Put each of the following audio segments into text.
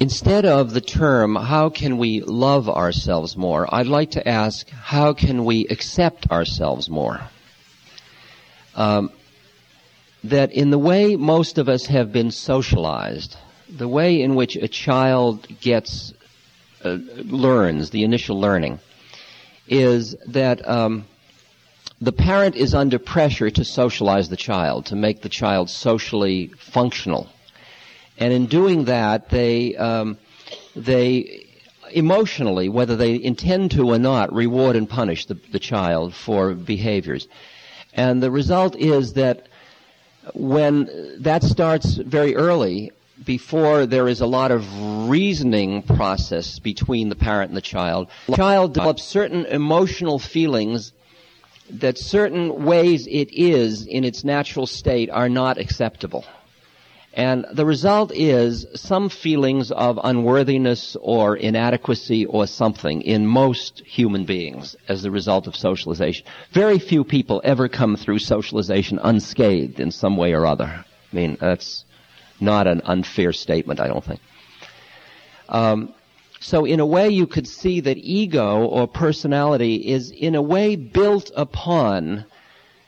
instead of the term, how can we love ourselves more, I'd like to ask, how can we accept ourselves more? Um, that in the way most of us have been socialized, the way in which a child gets, uh, learns, the initial learning, is that um, the parent is under pressure to socialize the child, to make the child socially functional. And in doing that, they, um, they emotionally, whether they intend to or not, reward and punish the, the child for behaviors. And the result is that when that starts very early, before there is a lot of reasoning process between the parent and the child, the child develops certain emotional feelings that certain ways it is in its natural state are not acceptable. And the result is some feelings of unworthiness or inadequacy or something in most human beings as the result of socialization. Very few people ever come through socialization unscathed in some way or other. I mean, that's not an unfair statement, I don't think. Um, so in a way you could see that ego or personality is in a way built upon,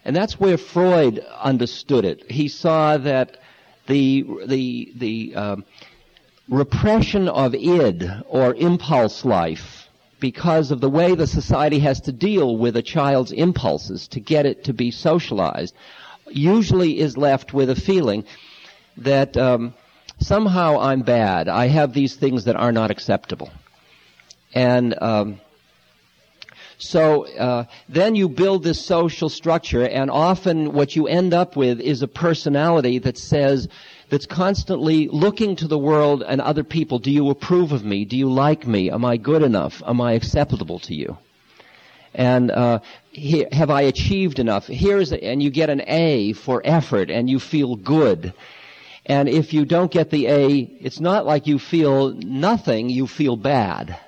and that's where Freud understood it. He saw that the the the um, repression of id or impulse life because of the way the society has to deal with a child's impulses to get it to be socialized usually is left with a feeling that um, somehow I'm bad. I have these things that are not acceptable, and um, so uh, then you build this social structure, and often what you end up with is a personality that says, that's constantly looking to the world and other people. Do you approve of me? Do you like me? Am I good enough? Am I acceptable to you? And uh, here, have I achieved enough? Here's a, and you get an A for effort, and you feel good. And if you don't get the A, it's not like you feel nothing; you feel bad.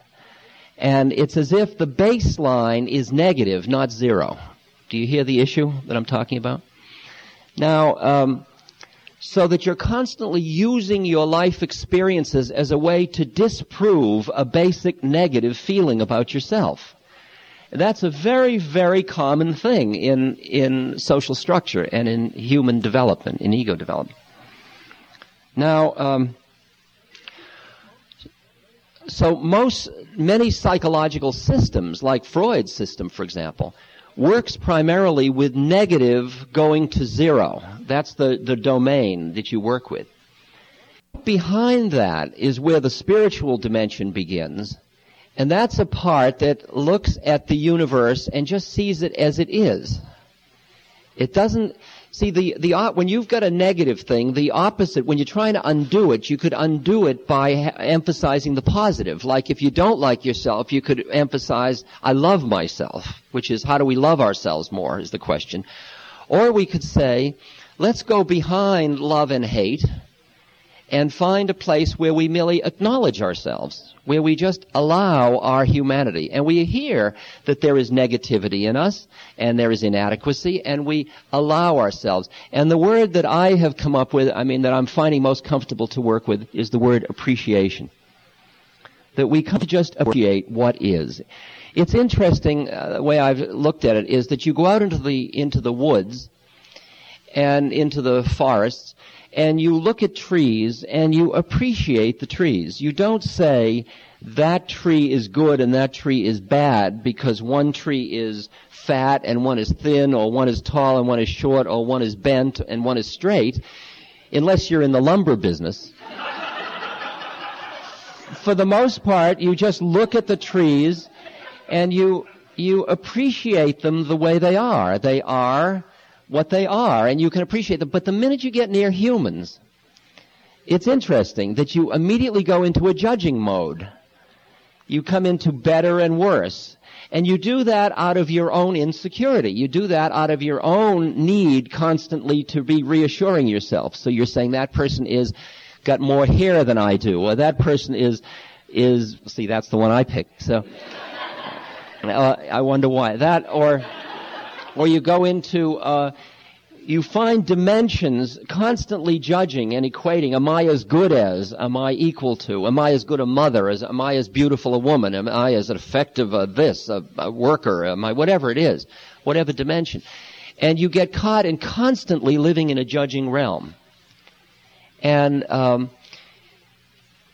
And it's as if the baseline is negative, not zero. Do you hear the issue that I'm talking about? Now, um, so that you're constantly using your life experiences as a way to disprove a basic negative feeling about yourself. That's a very, very common thing in, in social structure and in human development, in ego development. Now, um, so most, many psychological systems, like Freud's system, for example, works primarily with negative going to zero. That's the, the domain that you work with. Behind that is where the spiritual dimension begins, and that's a part that looks at the universe and just sees it as it is. It doesn't, See, the, the, when you've got a negative thing, the opposite, when you're trying to undo it, you could undo it by ha- emphasizing the positive. Like if you don't like yourself, you could emphasize, I love myself, which is how do we love ourselves more is the question. Or we could say, let's go behind love and hate and find a place where we merely acknowledge ourselves, where we just allow our humanity. And we hear that there is negativity in us, and there is inadequacy, and we allow ourselves. And the word that I have come up with, I mean, that I'm finding most comfortable to work with, is the word appreciation. That we come to just appreciate what is. It's interesting, uh, the way I've looked at it, is that you go out into the, into the woods, and into the forests, and you look at trees and you appreciate the trees. You don't say, that tree is good and that tree is bad because one tree is fat and one is thin or one is tall and one is short or one is bent and one is straight, unless you're in the lumber business. For the most part, you just look at the trees and you, you appreciate them the way they are. They are what they are and you can appreciate them. But the minute you get near humans, it's interesting that you immediately go into a judging mode. You come into better and worse. And you do that out of your own insecurity. You do that out of your own need constantly to be reassuring yourself. So you're saying that person is got more hair than I do, or that person is is see that's the one I picked. So uh, I wonder why that or or you go into uh, you find dimensions constantly judging and equating. Am I as good as? Am I equal to? Am I as good a mother? As, am I as beautiful a woman? Am I as effective a this, a, a worker? Am I, whatever it is, whatever dimension. And you get caught in constantly living in a judging realm. And, um,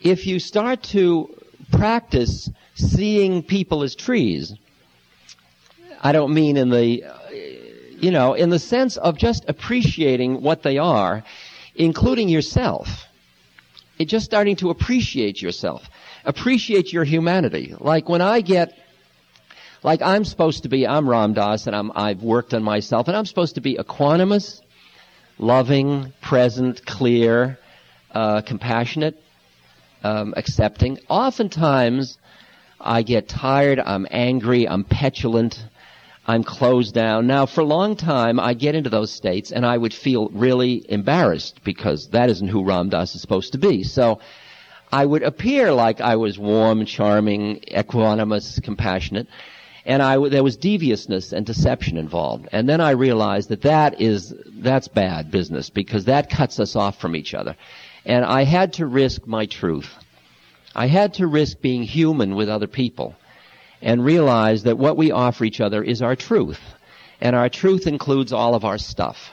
if you start to practice seeing people as trees, I don't mean in the you know, in the sense of just appreciating what they are, including yourself. It's just starting to appreciate yourself. Appreciate your humanity. Like when I get, like I'm supposed to be, I'm Ram Dass and I'm, I've worked on myself and I'm supposed to be equanimous, loving, present, clear, uh, compassionate, um, accepting. Oftentimes, I get tired, I'm angry, I'm petulant, I'm closed down. Now, for a long time, I get into those states and I would feel really embarrassed because that isn't who Ram Dass is supposed to be. So, I would appear like I was warm, charming, equanimous, compassionate, and I, there was deviousness and deception involved. And then I realized that that is, that's bad business because that cuts us off from each other. And I had to risk my truth. I had to risk being human with other people and realize that what we offer each other is our truth. And our truth includes all of our stuff.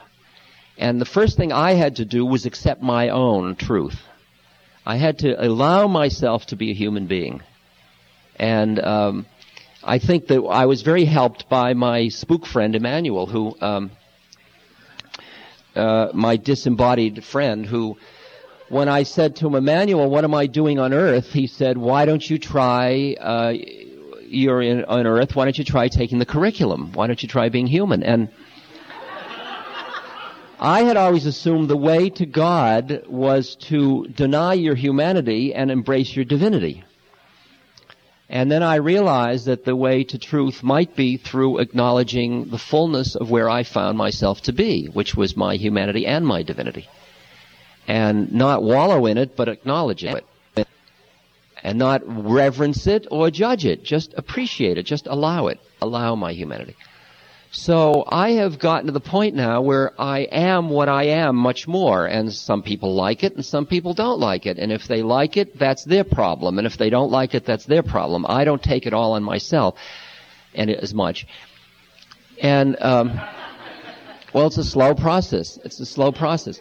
And the first thing I had to do was accept my own truth. I had to allow myself to be a human being. And um, I think that I was very helped by my spook friend Emmanuel, who um, uh, my disembodied friend, who when I said to him, Emmanuel, what am I doing on earth? He said, why don't you try uh, you're in, on earth, why don't you try taking the curriculum? Why don't you try being human? And I had always assumed the way to God was to deny your humanity and embrace your divinity. And then I realized that the way to truth might be through acknowledging the fullness of where I found myself to be, which was my humanity and my divinity. And not wallow in it, but acknowledge it and not reverence it or judge it. Just appreciate it. Just allow it. Allow my humanity. So I have gotten to the point now where I am what I am much more, and some people like it and some people don't like it. And if they like it, that's their problem. And if they don't like it, that's their problem. I don't take it all on myself and as much. And, um, well, it's a slow process. It's a slow process.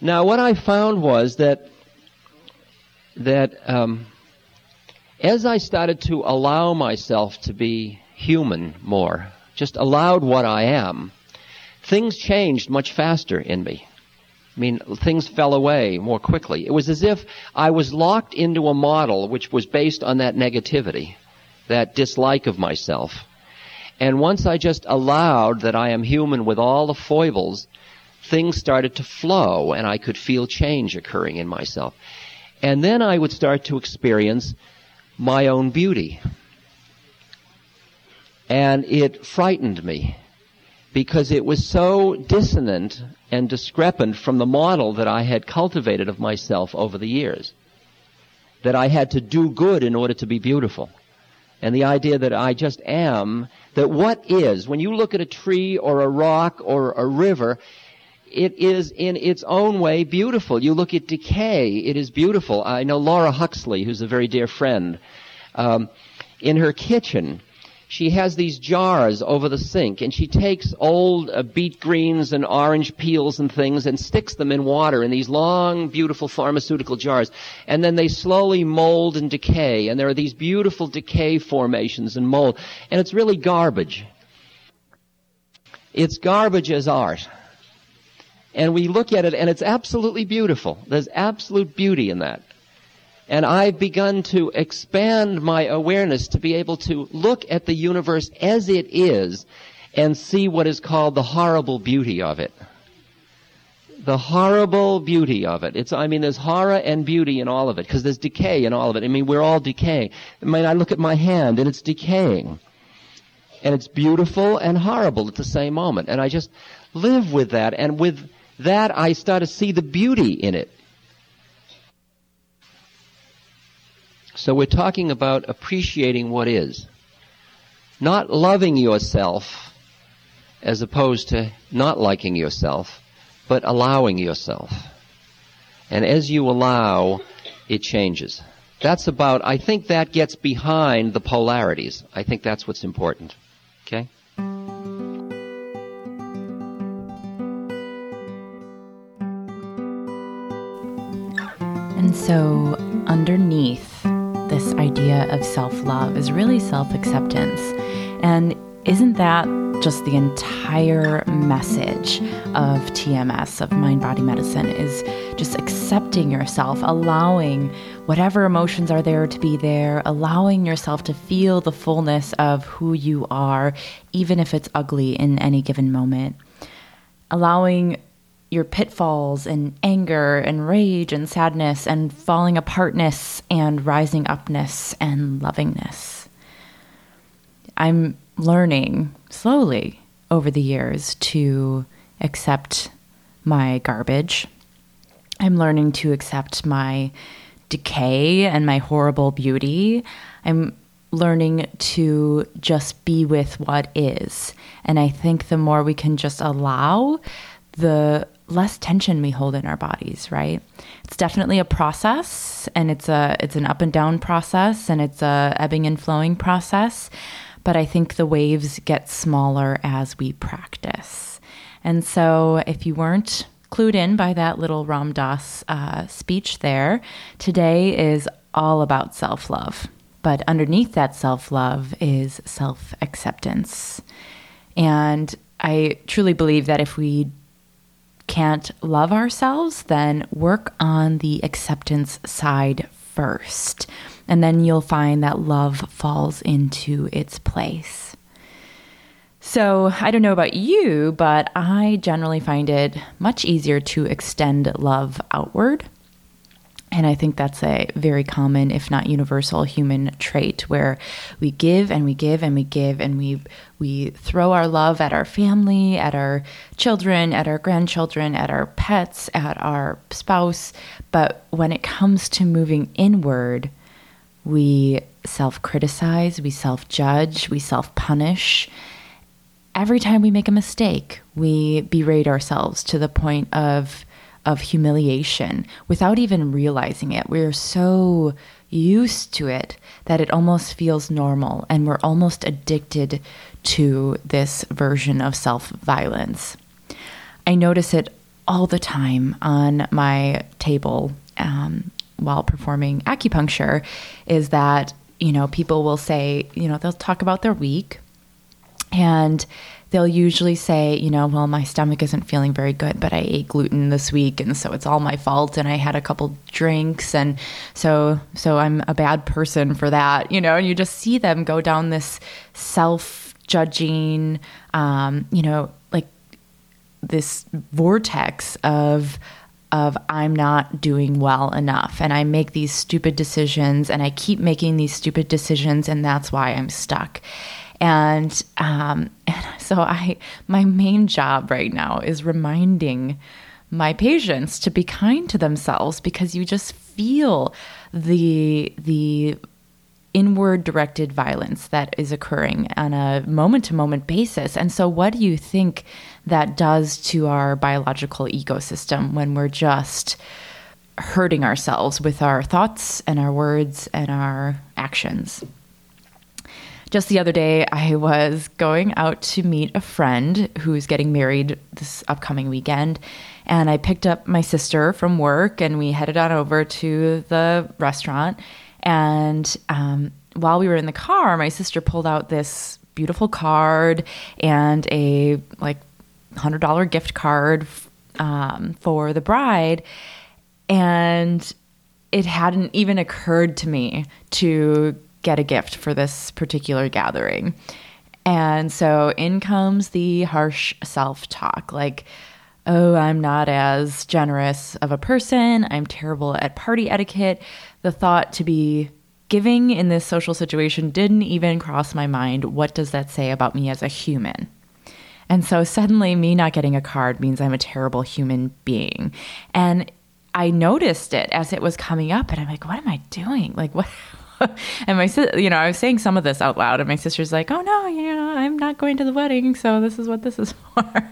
Now, what I found was that, that, um, as I started to allow myself to be human more, just allowed what I am, things changed much faster in me. I mean, things fell away more quickly. It was as if I was locked into a model which was based on that negativity, that dislike of myself. And once I just allowed that I am human with all the foibles, things started to flow and I could feel change occurring in myself. And then I would start to experience my own beauty. And it frightened me because it was so dissonant and discrepant from the model that I had cultivated of myself over the years. That I had to do good in order to be beautiful. And the idea that I just am, that what is, when you look at a tree or a rock or a river, it is in its own way beautiful. You look at decay, it is beautiful. I know Laura Huxley, who's a very dear friend. Um, in her kitchen, she has these jars over the sink and she takes old uh, beet greens and orange peels and things and sticks them in water in these long beautiful pharmaceutical jars and then they slowly mold and decay and there are these beautiful decay formations and mold and it's really garbage it's garbage as art and we look at it and it's absolutely beautiful. There's absolute beauty in that. And I've begun to expand my awareness to be able to look at the universe as it is and see what is called the horrible beauty of it. The horrible beauty of it. It's, I mean, there's horror and beauty in all of it, because there's decay in all of it. I mean, we're all decaying. I mean, I look at my hand and it's decaying. And it's beautiful and horrible at the same moment. And I just live with that. And with that I start to see the beauty in it. So we're talking about appreciating what is. Not loving yourself as opposed to not liking yourself, but allowing yourself. And as you allow, it changes. That's about, I think that gets behind the polarities. I think that's what's important. Okay? And so, underneath this idea of self love is really self acceptance. And isn't that just the entire message of TMS, of mind body medicine, is just accepting yourself, allowing whatever emotions are there to be there, allowing yourself to feel the fullness of who you are, even if it's ugly in any given moment, allowing your pitfalls and anger and rage and sadness and falling apartness and rising upness and lovingness. I'm learning slowly over the years to accept my garbage. I'm learning to accept my decay and my horrible beauty. I'm learning to just be with what is. And I think the more we can just allow, the less tension we hold in our bodies, right? It's definitely a process and it's a it's an up and down process and it's a ebbing and flowing process, but I think the waves get smaller as we practice. And so if you weren't clued in by that little Ram Dass uh, speech there, today is all about self-love. But underneath that self-love is self-acceptance. And I truly believe that if we can't love ourselves, then work on the acceptance side first. And then you'll find that love falls into its place. So, I don't know about you, but I generally find it much easier to extend love outward and I think that's a very common, if not universal, human trait where we give and we give and we give and we we throw our love at our family, at our children, at our grandchildren, at our pets, at our spouse. But when it comes to moving inward, we self criticize, we self judge, we self punish. Every time we make a mistake, we berate ourselves to the point of of humiliation without even realizing it. We're so used to it that it almost feels normal and we're almost addicted to this version of self violence. I notice it all the time on my table um, while performing acupuncture is that, you know, people will say, you know, they'll talk about their week and they'll usually say, you know, well, my stomach isn't feeling very good, but I ate gluten this week, and so it's all my fault, and I had a couple drinks, and so so I'm a bad person for that, you know. And you just see them go down this self-judging, um, you know, like this vortex of of I'm not doing well enough and I make these stupid decisions and I keep making these stupid decisions and that's why I'm stuck. And, um, and so I, my main job right now is reminding my patients to be kind to themselves because you just feel the the inward directed violence that is occurring on a moment to moment basis. And so, what do you think that does to our biological ecosystem when we're just hurting ourselves with our thoughts and our words and our actions? Just the other day, I was going out to meet a friend who's getting married this upcoming weekend. And I picked up my sister from work and we headed on over to the restaurant. And um, while we were in the car, my sister pulled out this beautiful card and a like $100 gift card um, for the bride. And it hadn't even occurred to me to get a gift for this particular gathering. And so in comes the harsh self talk like, oh, I'm not as generous of a person. I'm terrible at party etiquette. The thought to be giving in this social situation didn't even cross my mind. What does that say about me as a human? And so suddenly, me not getting a card means I'm a terrible human being. And I noticed it as it was coming up, and I'm like, what am I doing? Like, what? and my sister, you know, I was saying some of this out loud, and my sister's like, "Oh no, you know, I'm not going to the wedding, so this is what this is for."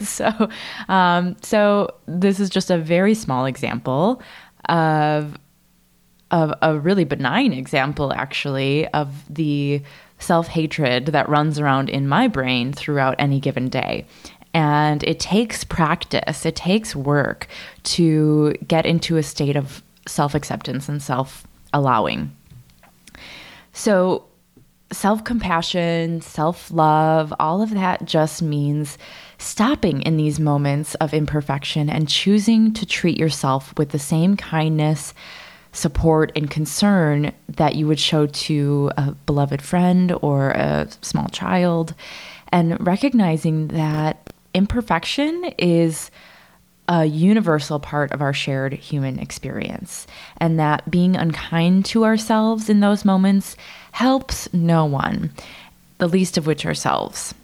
so, um, so this is just a very small example of of a really benign example, actually, of the self hatred that runs around in my brain throughout any given day. And it takes practice, it takes work to get into a state of self acceptance and self allowing. So, self compassion, self love, all of that just means stopping in these moments of imperfection and choosing to treat yourself with the same kindness, support, and concern that you would show to a beloved friend or a small child. And recognizing that imperfection is a universal part of our shared human experience, and that being unkind to ourselves in those moments helps no one, the least of which ourselves.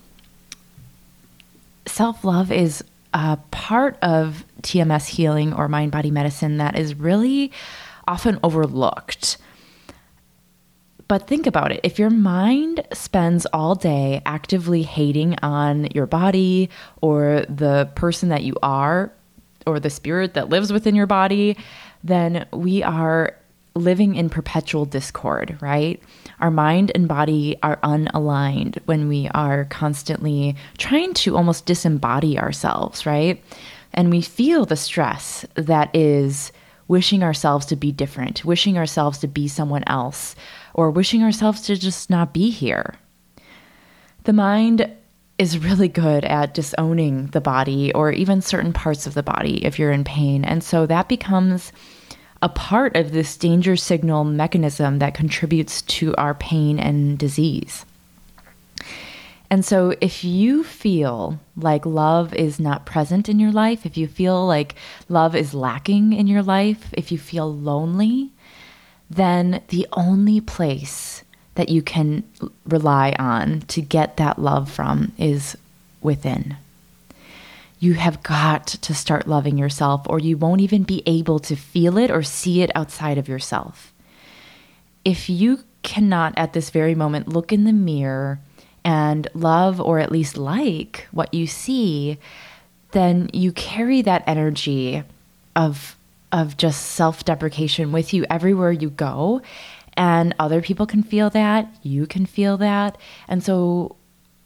Self love is a part of TMS healing or mind body medicine that is really often overlooked. But think about it. If your mind spends all day actively hating on your body or the person that you are, or the spirit that lives within your body, then we are living in perpetual discord, right? Our mind and body are unaligned when we are constantly trying to almost disembody ourselves, right? And we feel the stress that is wishing ourselves to be different, wishing ourselves to be someone else, or wishing ourselves to just not be here. The mind is really good at disowning the body or even certain parts of the body if you're in pain. And so that becomes a part of this danger signal mechanism that contributes to our pain and disease. And so, if you feel like love is not present in your life, if you feel like love is lacking in your life, if you feel lonely, then the only place that you can rely on to get that love from is within. You have got to start loving yourself, or you won't even be able to feel it or see it outside of yourself. If you cannot at this very moment look in the mirror and love or at least like what you see, then you carry that energy of of just self-deprecation with you everywhere you go and other people can feel that, you can feel that. And so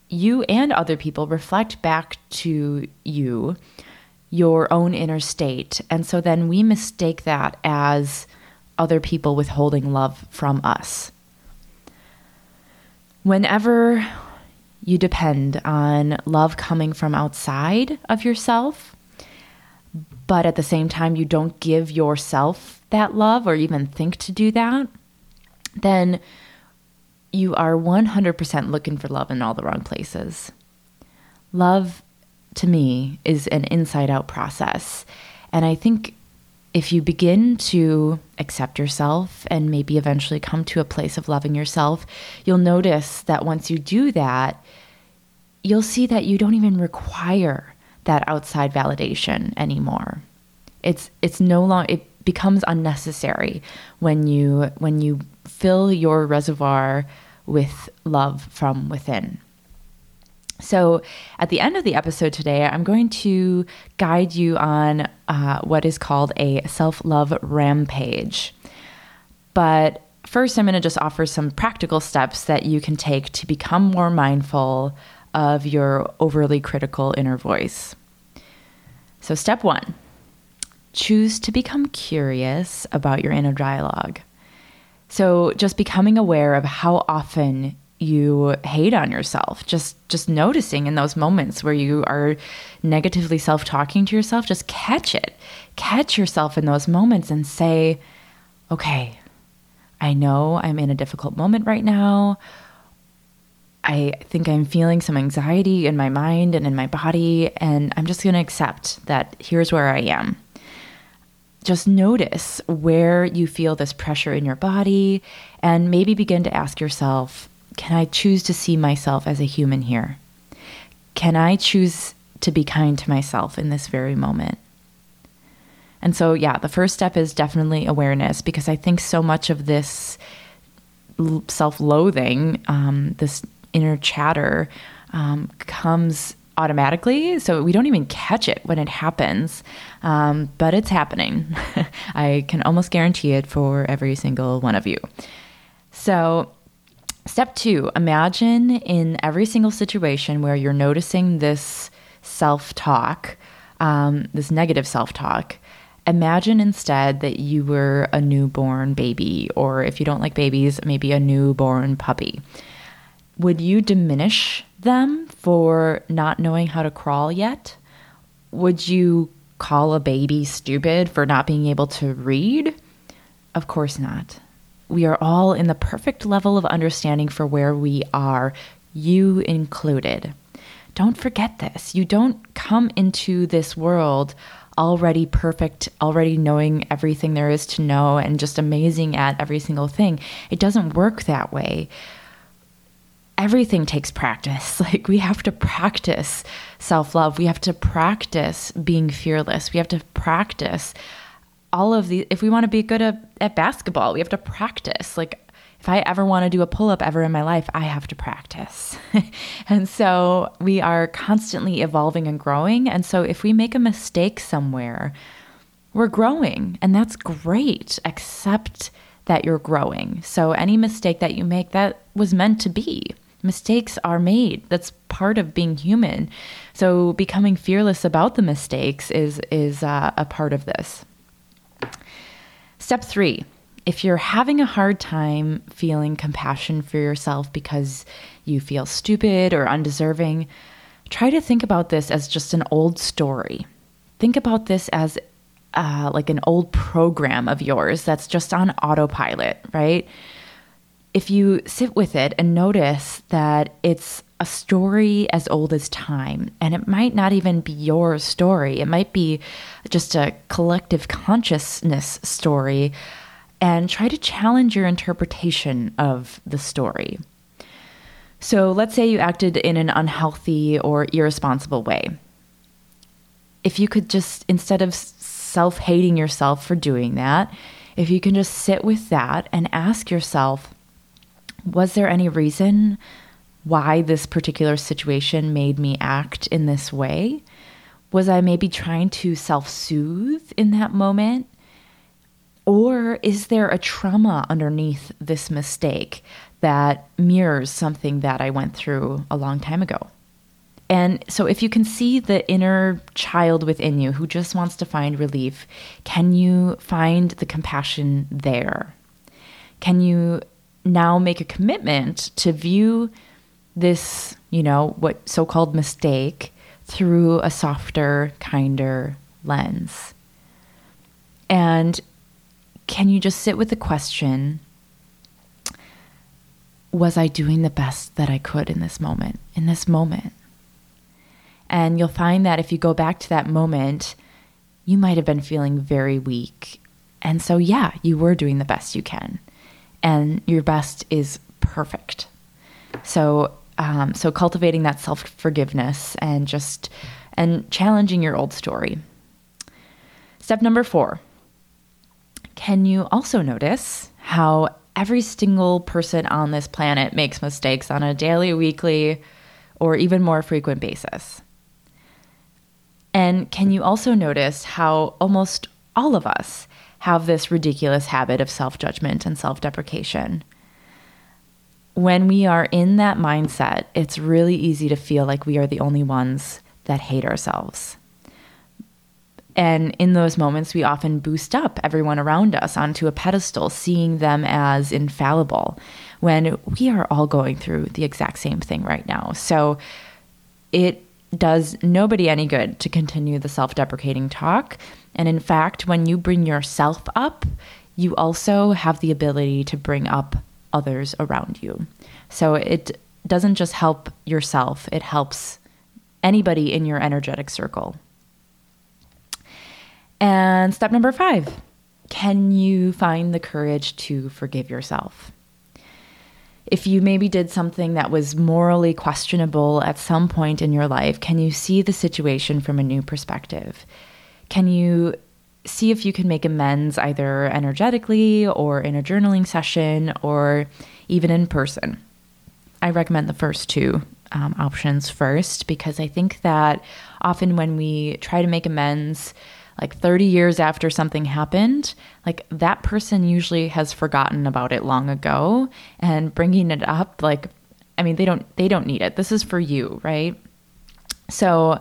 you and other people reflect back to you your own inner state. And so then we mistake that as other people withholding love from us. Whenever you depend on love coming from outside of yourself, but at the same time you don't give yourself that love or even think to do that, then you are 100% looking for love in all the wrong places. Love, to me, is an inside out process. And I think if you begin to accept yourself and maybe eventually come to a place of loving yourself, you'll notice that once you do that, you'll see that you don't even require that outside validation anymore. It's it's no longer it becomes unnecessary when you when you fill your reservoir with love from within. So, at the end of the episode today, I'm going to guide you on uh, what is called a self love rampage. But first, I'm going to just offer some practical steps that you can take to become more mindful of your overly critical inner voice. So, step one choose to become curious about your inner dialogue. So just becoming aware of how often you hate on yourself just just noticing in those moments where you are negatively self-talking to yourself just catch it. Catch yourself in those moments and say okay i know i'm in a difficult moment right now. I think i'm feeling some anxiety in my mind and in my body and i'm just going to accept that here's where i am just notice where you feel this pressure in your body and maybe begin to ask yourself can I choose to see myself as a human here? Can I choose to be kind to myself in this very moment? And so, yeah, the first step is definitely awareness because I think so much of this self loathing, um, this inner chatter, um, comes automatically. So we don't even catch it when it happens. Um, but it's happening. I can almost guarantee it for every single one of you. So, step two imagine in every single situation where you're noticing this self talk, um, this negative self talk. Imagine instead that you were a newborn baby, or if you don't like babies, maybe a newborn puppy. Would you diminish them for not knowing how to crawl yet? Would you call a baby stupid for not being able to read? Of course not. We are all in the perfect level of understanding for where we are, you included. Don't forget this. You don't come into this world already perfect, already knowing everything there is to know, and just amazing at every single thing. It doesn't work that way everything takes practice. Like we have to practice self love. We have to practice being fearless. We have to practice all of these. If we want to be good at, at basketball, we have to practice. Like if I ever want to do a pull up ever in my life, I have to practice. and so we are constantly evolving and growing. And so if we make a mistake somewhere, we're growing, and that's great. Accept that you're growing. So any mistake that you make, that was meant to be mistakes are made. That's part of being human. So becoming fearless about the mistakes is is uh, a part of this. Step three: If you're having a hard time feeling compassion for yourself because you feel stupid or undeserving, try to think about this as just an old story. Think about this as uh, like an old program of yours that's just on autopilot, right? If you sit with it and notice that it's a story as old as time, and it might not even be your story, it might be just a collective consciousness story, and try to challenge your interpretation of the story. So, let's say you acted in an unhealthy or irresponsible way. If you could just, instead of self hating yourself for doing that, if you can just sit with that and ask yourself, was there any reason why this particular situation made me act in this way? Was I maybe trying to self soothe in that moment? Or is there a trauma underneath this mistake that mirrors something that I went through a long time ago? And so, if you can see the inner child within you who just wants to find relief, can you find the compassion there? Can you now make a commitment to view this, you know, what so called mistake through a softer, kinder lens. And can you just sit with the question Was I doing the best that I could in this moment? In this moment? And you'll find that if you go back to that moment, you might have been feeling very weak. And so, yeah, you were doing the best you can and your best is perfect. So, um, so cultivating that self forgiveness and just and challenging your old story. Step number four. Can you also notice how every single person on this planet makes mistakes on a daily, weekly, or even more frequent basis? And can you also notice how almost all of us have this ridiculous habit of self judgment and self deprecation. When we are in that mindset, it's really easy to feel like we are the only ones that hate ourselves. And in those moments, we often boost up everyone around us onto a pedestal, seeing them as infallible when we are all going through the exact same thing right now. So it does nobody any good to continue the self deprecating talk. And in fact, when you bring yourself up, you also have the ability to bring up others around you. So it doesn't just help yourself, it helps anybody in your energetic circle. And step number five can you find the courage to forgive yourself? If you maybe did something that was morally questionable at some point in your life, can you see the situation from a new perspective? Can you see if you can make amends either energetically or in a journaling session or even in person. I recommend the first two um, options first because I think that often when we try to make amends, like 30 years after something happened, like that person usually has forgotten about it long ago and bringing it up like I mean they don't they don't need it. This is for you, right? So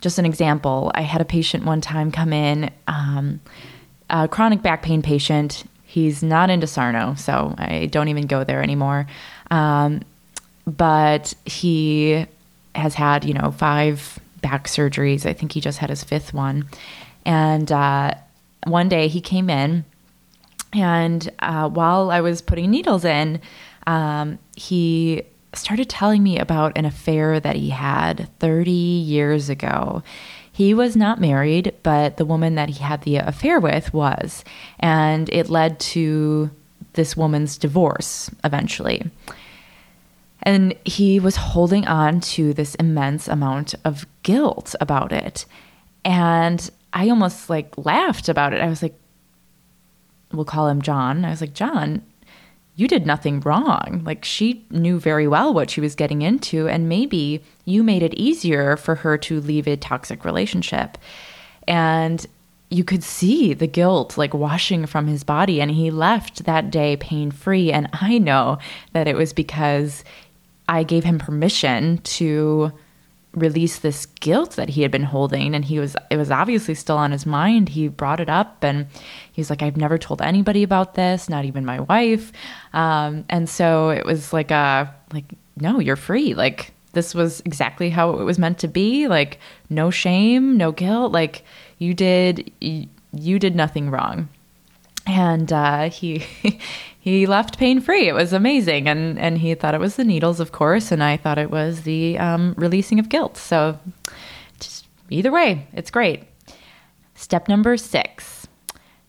just an example, I had a patient one time come in um, a chronic back pain patient. He's not into Sarno, so I don't even go there anymore. Um, but he has had, you know, five back surgeries. I think he just had his fifth one. And uh, one day he came in, and uh, while I was putting needles in, um, he started telling me about an affair that he had 30 years ago. He was not married, but the woman that he had the affair with was. And it led to this woman's divorce eventually. And he was holding on to this immense amount of guilt about it. And I almost like laughed about it. I was like, we'll call him John. I was like, John, you did nothing wrong. Like she knew very well what she was getting into, and maybe you made it easier for her to leave a toxic relationship. And you could see the guilt like washing from his body, and he left that day pain free. And I know that it was because I gave him permission to release this guilt that he had been holding and he was it was obviously still on his mind. He brought it up and he was like i've never told anybody about this not even my wife. Um, and so it was like a like no you're free. Like this was exactly how it was meant to be. Like no shame no guilt. Like you did you, you did nothing wrong and uh, he he left pain free. It was amazing, and and he thought it was the needles, of course, and I thought it was the um, releasing of guilt. So, just either way, it's great. Step number six: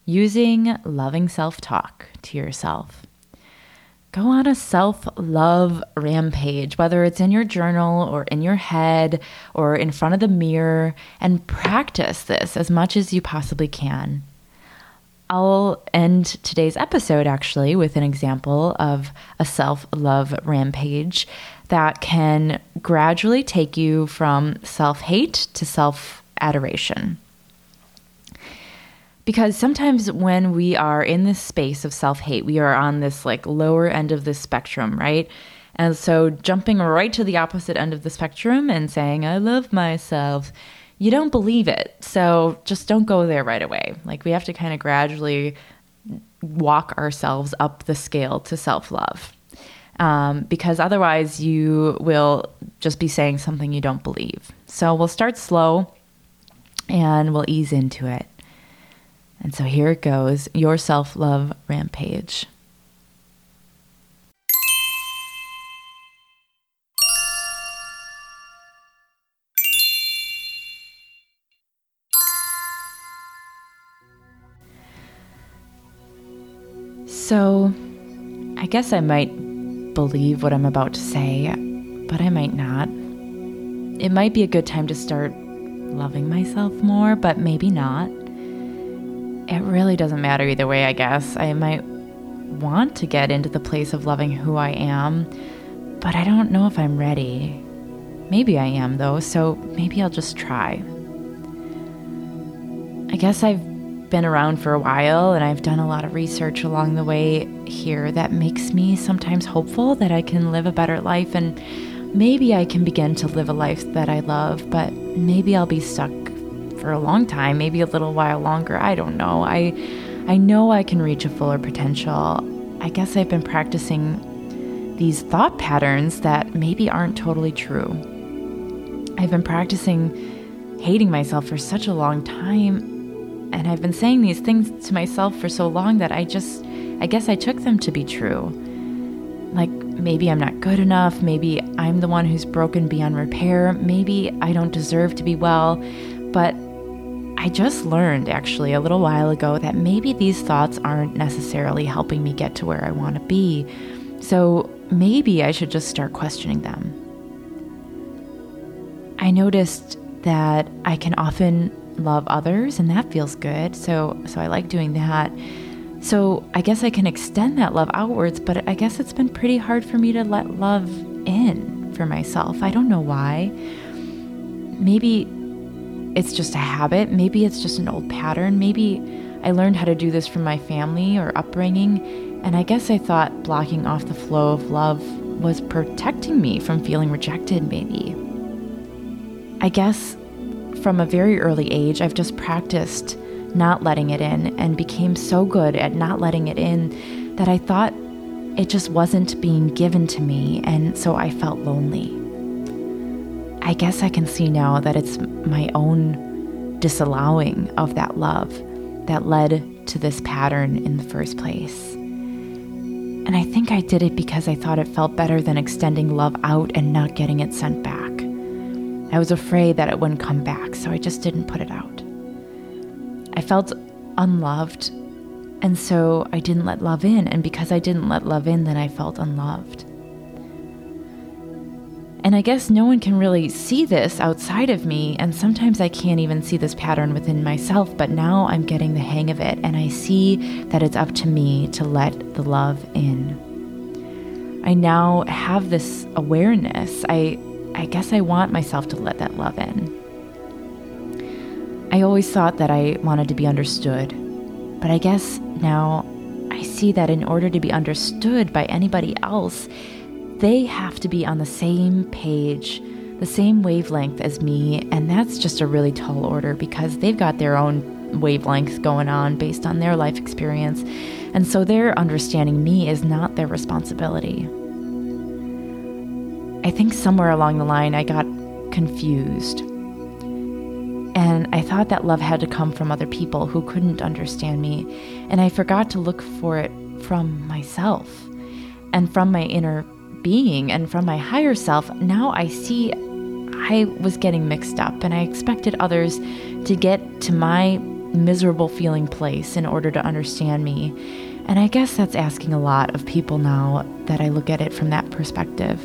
using loving self talk to yourself. Go on a self love rampage, whether it's in your journal or in your head or in front of the mirror, and practice this as much as you possibly can. I'll end today's episode actually with an example of a self love rampage that can gradually take you from self hate to self adoration. Because sometimes when we are in this space of self hate, we are on this like lower end of the spectrum, right? And so jumping right to the opposite end of the spectrum and saying, I love myself you don't believe it. So just don't go there right away. Like we have to kind of gradually walk ourselves up the scale to self love. Um, because otherwise, you will just be saying something you don't believe. So we'll start slow and we'll ease into it. And so here it goes your self love rampage. So, I guess I might believe what I'm about to say, but I might not. It might be a good time to start loving myself more, but maybe not. It really doesn't matter either way, I guess. I might want to get into the place of loving who I am, but I don't know if I'm ready. Maybe I am, though, so maybe I'll just try. I guess I've been around for a while and I've done a lot of research along the way here that makes me sometimes hopeful that I can live a better life and maybe I can begin to live a life that I love, but maybe I'll be stuck for a long time, maybe a little while longer. I don't know. I I know I can reach a fuller potential. I guess I've been practicing these thought patterns that maybe aren't totally true. I've been practicing hating myself for such a long time and I've been saying these things to myself for so long that I just, I guess I took them to be true. Like maybe I'm not good enough. Maybe I'm the one who's broken beyond repair. Maybe I don't deserve to be well. But I just learned actually a little while ago that maybe these thoughts aren't necessarily helping me get to where I want to be. So maybe I should just start questioning them. I noticed that I can often love others and that feels good. So so I like doing that. So I guess I can extend that love outwards, but I guess it's been pretty hard for me to let love in for myself. I don't know why. Maybe it's just a habit. Maybe it's just an old pattern. Maybe I learned how to do this from my family or upbringing. And I guess I thought blocking off the flow of love was protecting me from feeling rejected, maybe. I guess from a very early age, I've just practiced not letting it in and became so good at not letting it in that I thought it just wasn't being given to me, and so I felt lonely. I guess I can see now that it's my own disallowing of that love that led to this pattern in the first place. And I think I did it because I thought it felt better than extending love out and not getting it sent back. I was afraid that it wouldn't come back, so I just didn't put it out. I felt unloved, and so I didn't let love in. And because I didn't let love in, then I felt unloved. And I guess no one can really see this outside of me, and sometimes I can't even see this pattern within myself, but now I'm getting the hang of it, and I see that it's up to me to let the love in. I now have this awareness. I I guess I want myself to let that love in. I always thought that I wanted to be understood, but I guess now I see that in order to be understood by anybody else, they have to be on the same page, the same wavelength as me, and that's just a really tall order because they've got their own wavelengths going on based on their life experience, and so their understanding me is not their responsibility. I think somewhere along the line I got confused. And I thought that love had to come from other people who couldn't understand me. And I forgot to look for it from myself and from my inner being and from my higher self. Now I see I was getting mixed up and I expected others to get to my miserable feeling place in order to understand me. And I guess that's asking a lot of people now that I look at it from that perspective.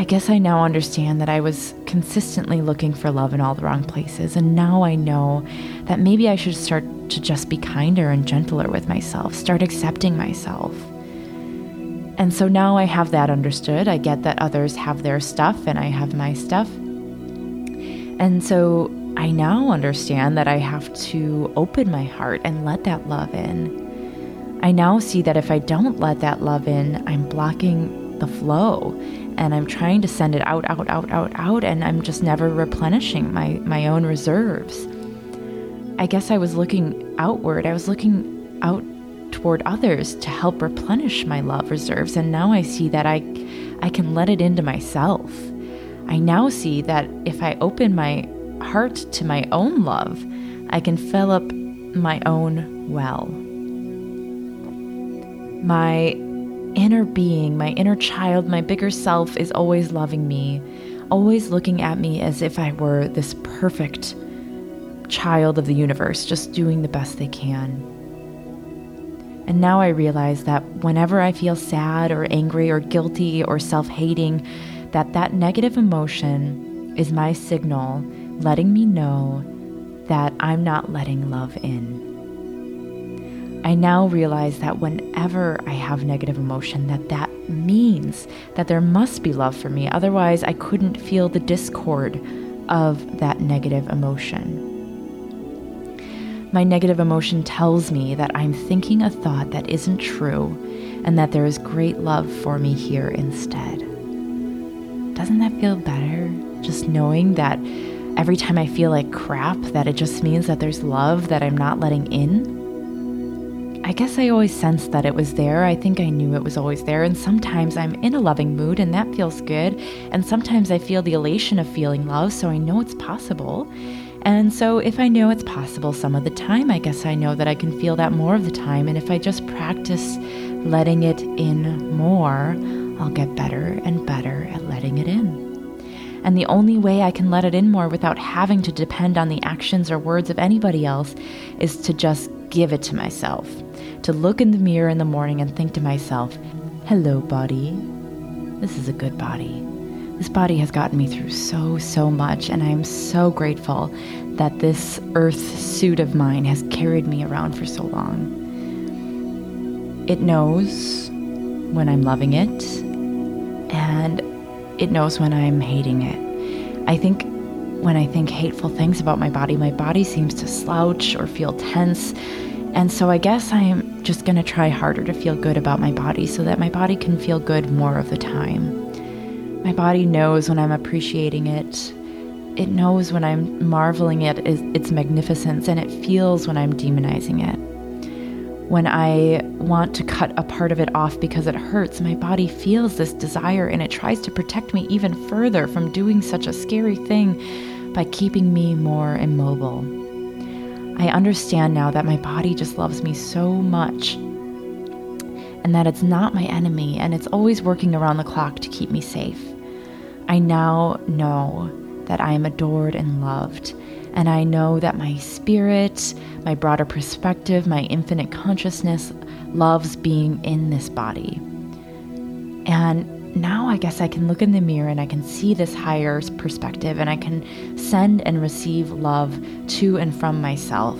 I guess I now understand that I was consistently looking for love in all the wrong places, and now I know that maybe I should start to just be kinder and gentler with myself, start accepting myself. And so now I have that understood. I get that others have their stuff and I have my stuff. And so I now understand that I have to open my heart and let that love in. I now see that if I don't let that love in, I'm blocking the flow and I'm trying to send it out, out, out, out, out, and I'm just never replenishing my, my own reserves. I guess I was looking outward. I was looking out toward others to help replenish my love reserves, and now I see that I, I can let it into myself. I now see that if I open my heart to my own love, I can fill up my own well. My inner being, my inner child, my bigger self is always loving me, always looking at me as if I were this perfect child of the universe, just doing the best they can. And now I realize that whenever I feel sad or angry or guilty or self hating, that that negative emotion is my signal letting me know that I'm not letting love in. I now realize that whenever I have negative emotion that that means that there must be love for me otherwise I couldn't feel the discord of that negative emotion. My negative emotion tells me that I'm thinking a thought that isn't true and that there is great love for me here instead. Doesn't that feel better? Just knowing that every time I feel like crap, that it just means that there's love that I'm not letting in? I guess I always sensed that it was there. I think I knew it was always there. And sometimes I'm in a loving mood and that feels good. And sometimes I feel the elation of feeling love, so I know it's possible. And so if I know it's possible some of the time, I guess I know that I can feel that more of the time. And if I just practice letting it in more, I'll get better and better at letting it in. And the only way I can let it in more without having to depend on the actions or words of anybody else is to just give it to myself to look in the mirror in the morning and think to myself, hello, body. This is a good body. This body has gotten me through so, so much, and I am so grateful that this earth suit of mine has carried me around for so long. It knows when I'm loving it, and it knows when I'm hating it. I think when I think hateful things about my body, my body seems to slouch or feel tense. And so I guess I'm just going to try harder to feel good about my body so that my body can feel good more of the time. My body knows when I'm appreciating it. It knows when I'm marveling at its magnificence, and it feels when I'm demonizing it. When I want to cut a part of it off because it hurts, my body feels this desire and it tries to protect me even further from doing such a scary thing by keeping me more immobile. I understand now that my body just loves me so much and that it's not my enemy and it's always working around the clock to keep me safe. I now know that I am adored and loved, and I know that my spirit, my broader perspective, my infinite consciousness loves being in this body. And now I guess I can look in the mirror and I can see this higher perspective and I can send and receive love to and from myself.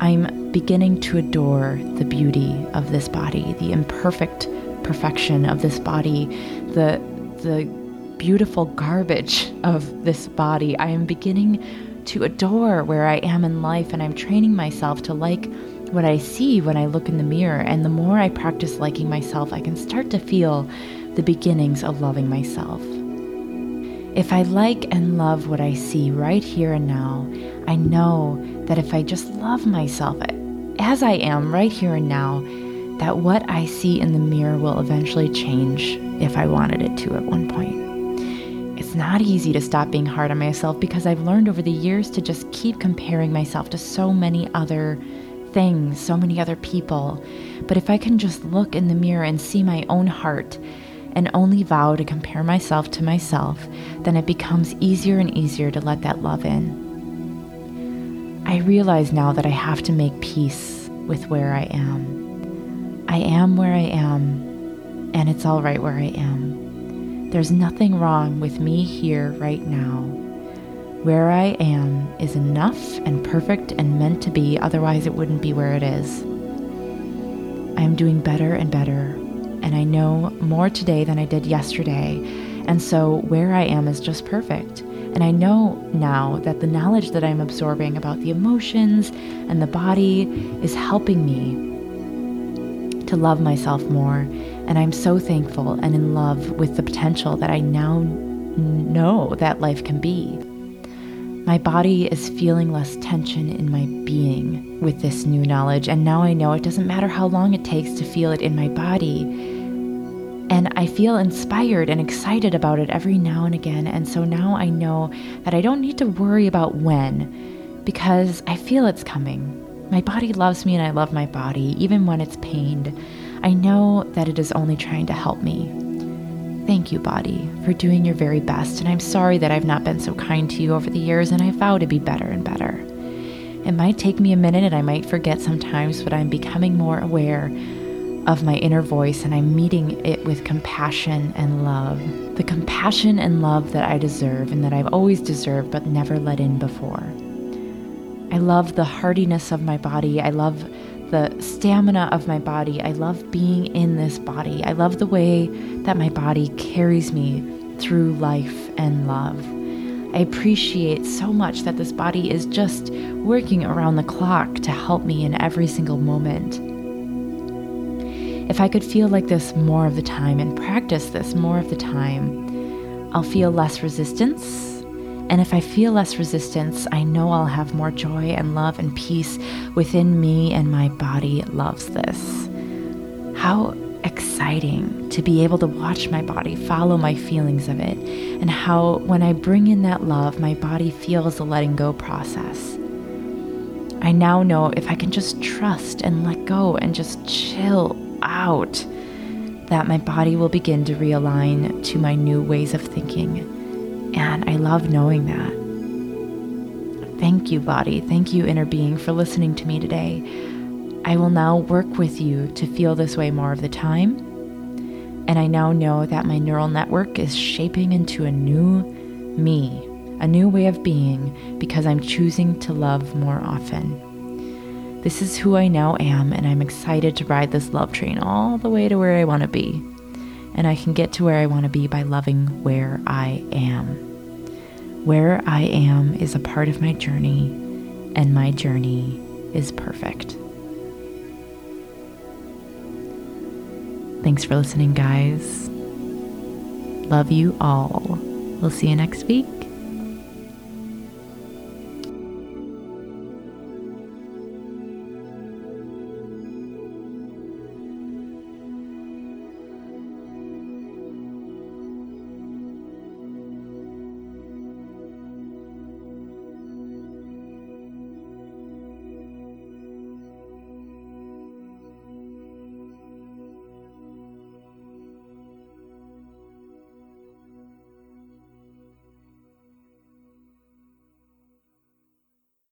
I'm beginning to adore the beauty of this body, the imperfect perfection of this body, the the beautiful garbage of this body. I am beginning to adore where I am in life and I'm training myself to like what I see when I look in the mirror. And the more I practice liking myself, I can start to feel the beginnings of loving myself. If I like and love what I see right here and now, I know that if I just love myself as I am right here and now, that what I see in the mirror will eventually change if I wanted it to at one point. It's not easy to stop being hard on myself because I've learned over the years to just keep comparing myself to so many other things, so many other people. But if I can just look in the mirror and see my own heart and only vow to compare myself to myself, then it becomes easier and easier to let that love in. I realize now that I have to make peace with where I am. I am where I am, and it's all right where I am. There's nothing wrong with me here right now. Where I am is enough and perfect and meant to be, otherwise, it wouldn't be where it is. I am doing better and better, and I know more today than I did yesterday, and so where I am is just perfect. And I know now that the knowledge that I'm absorbing about the emotions and the body is helping me to love myself more. And I'm so thankful and in love with the potential that I now know that life can be. My body is feeling less tension in my being with this new knowledge, and now I know it doesn't matter how long it takes to feel it in my body and I feel inspired and excited about it every now and again. And so now I know that I don't need to worry about when because I feel it's coming. My body loves me and I love my body, even when it's pained. I know that it is only trying to help me. Thank you, body, for doing your very best. And I'm sorry that I've not been so kind to you over the years, and I vow to be better and better. It might take me a minute and I might forget sometimes, but I'm becoming more aware of my inner voice and I'm meeting it with compassion and love. The compassion and love that I deserve and that I've always deserved but never let in before. I love the hardiness of my body. I love the stamina of my body. I love being in this body. I love the way that my body carries me through life and love. I appreciate so much that this body is just working around the clock to help me in every single moment. If I could feel like this more of the time and practice this more of the time, I'll feel less resistance. And if I feel less resistance, I know I'll have more joy and love and peace within me, and my body loves this. How exciting to be able to watch my body follow my feelings of it, and how when I bring in that love, my body feels the letting go process. I now know if I can just trust and let go and just chill out, that my body will begin to realign to my new ways of thinking. And I love knowing that. Thank you, body. Thank you, inner being, for listening to me today. I will now work with you to feel this way more of the time. And I now know that my neural network is shaping into a new me, a new way of being, because I'm choosing to love more often. This is who I now am, and I'm excited to ride this love train all the way to where I want to be. And I can get to where I want to be by loving where I am. Where I am is a part of my journey, and my journey is perfect. Thanks for listening, guys. Love you all. We'll see you next week.